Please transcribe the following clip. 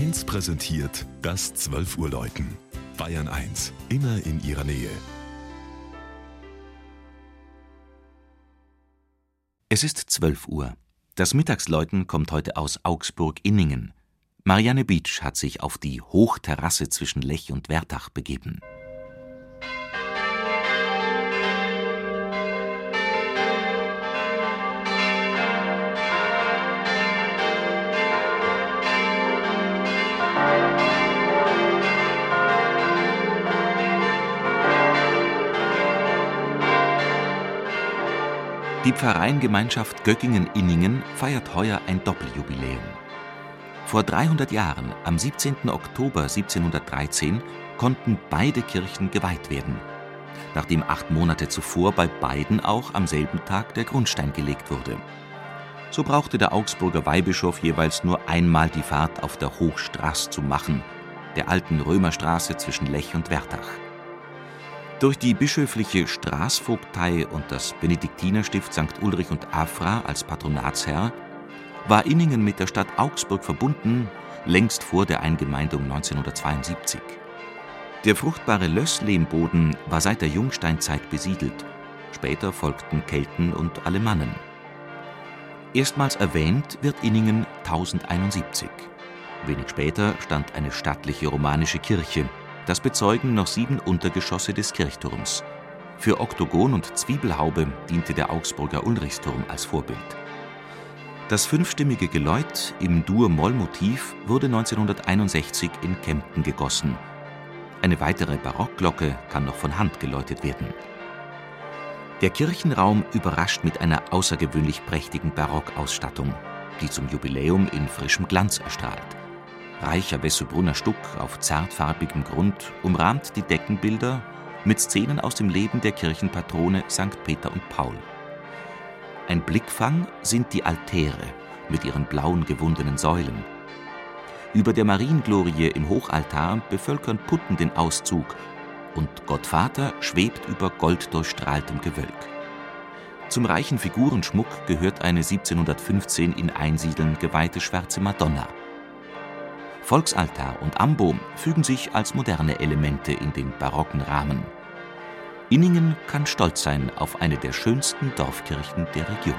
1 präsentiert das 12 Uhr Läuten. Bayern 1, immer in ihrer Nähe. Es ist 12 Uhr. Das Mittagsläuten kommt heute aus Augsburg-Inningen. Marianne Beach hat sich auf die Hochterrasse zwischen Lech und Wertach begeben. Die Pfarreiengemeinschaft Göggingen-Inningen feiert heuer ein Doppeljubiläum. Vor 300 Jahren, am 17. Oktober 1713, konnten beide Kirchen geweiht werden, nachdem acht Monate zuvor bei beiden auch am selben Tag der Grundstein gelegt wurde. So brauchte der Augsburger Weihbischof jeweils nur einmal die Fahrt auf der Hochstraße zu machen, der alten Römerstraße zwischen Lech und Wertach. Durch die bischöfliche Straßvogtei und das Benediktinerstift St. Ulrich und Afra als Patronatsherr war Inningen mit der Stadt Augsburg verbunden, längst vor der Eingemeindung 1972. Der fruchtbare Lösslehmboden war seit der Jungsteinzeit besiedelt. Später folgten Kelten und Alemannen. Erstmals erwähnt wird Inningen 1071. Wenig später stand eine stattliche romanische Kirche das bezeugen noch sieben Untergeschosse des Kirchturms. Für Oktogon und Zwiebelhaube diente der Augsburger Ulrichsturm als Vorbild. Das fünfstimmige Geläut im Dur-Moll-Motiv wurde 1961 in Kempten gegossen. Eine weitere Barockglocke kann noch von Hand geläutet werden. Der Kirchenraum überrascht mit einer außergewöhnlich prächtigen Barockausstattung, die zum Jubiläum in frischem Glanz erstrahlt. Reicher Wessobrunner Stuck auf zartfarbigem Grund umrahmt die Deckenbilder mit Szenen aus dem Leben der Kirchenpatrone St. Peter und Paul. Ein Blickfang sind die Altäre mit ihren blauen gewundenen Säulen. Über der Marienglorie im Hochaltar bevölkern Putten den Auszug und Gottvater schwebt über golddurchstrahltem Gewölk. Zum reichen Figurenschmuck gehört eine 1715 in Einsiedeln geweihte schwarze Madonna. Volksaltar und Ambo fügen sich als moderne Elemente in den barocken Rahmen. Inningen kann stolz sein auf eine der schönsten Dorfkirchen der Region.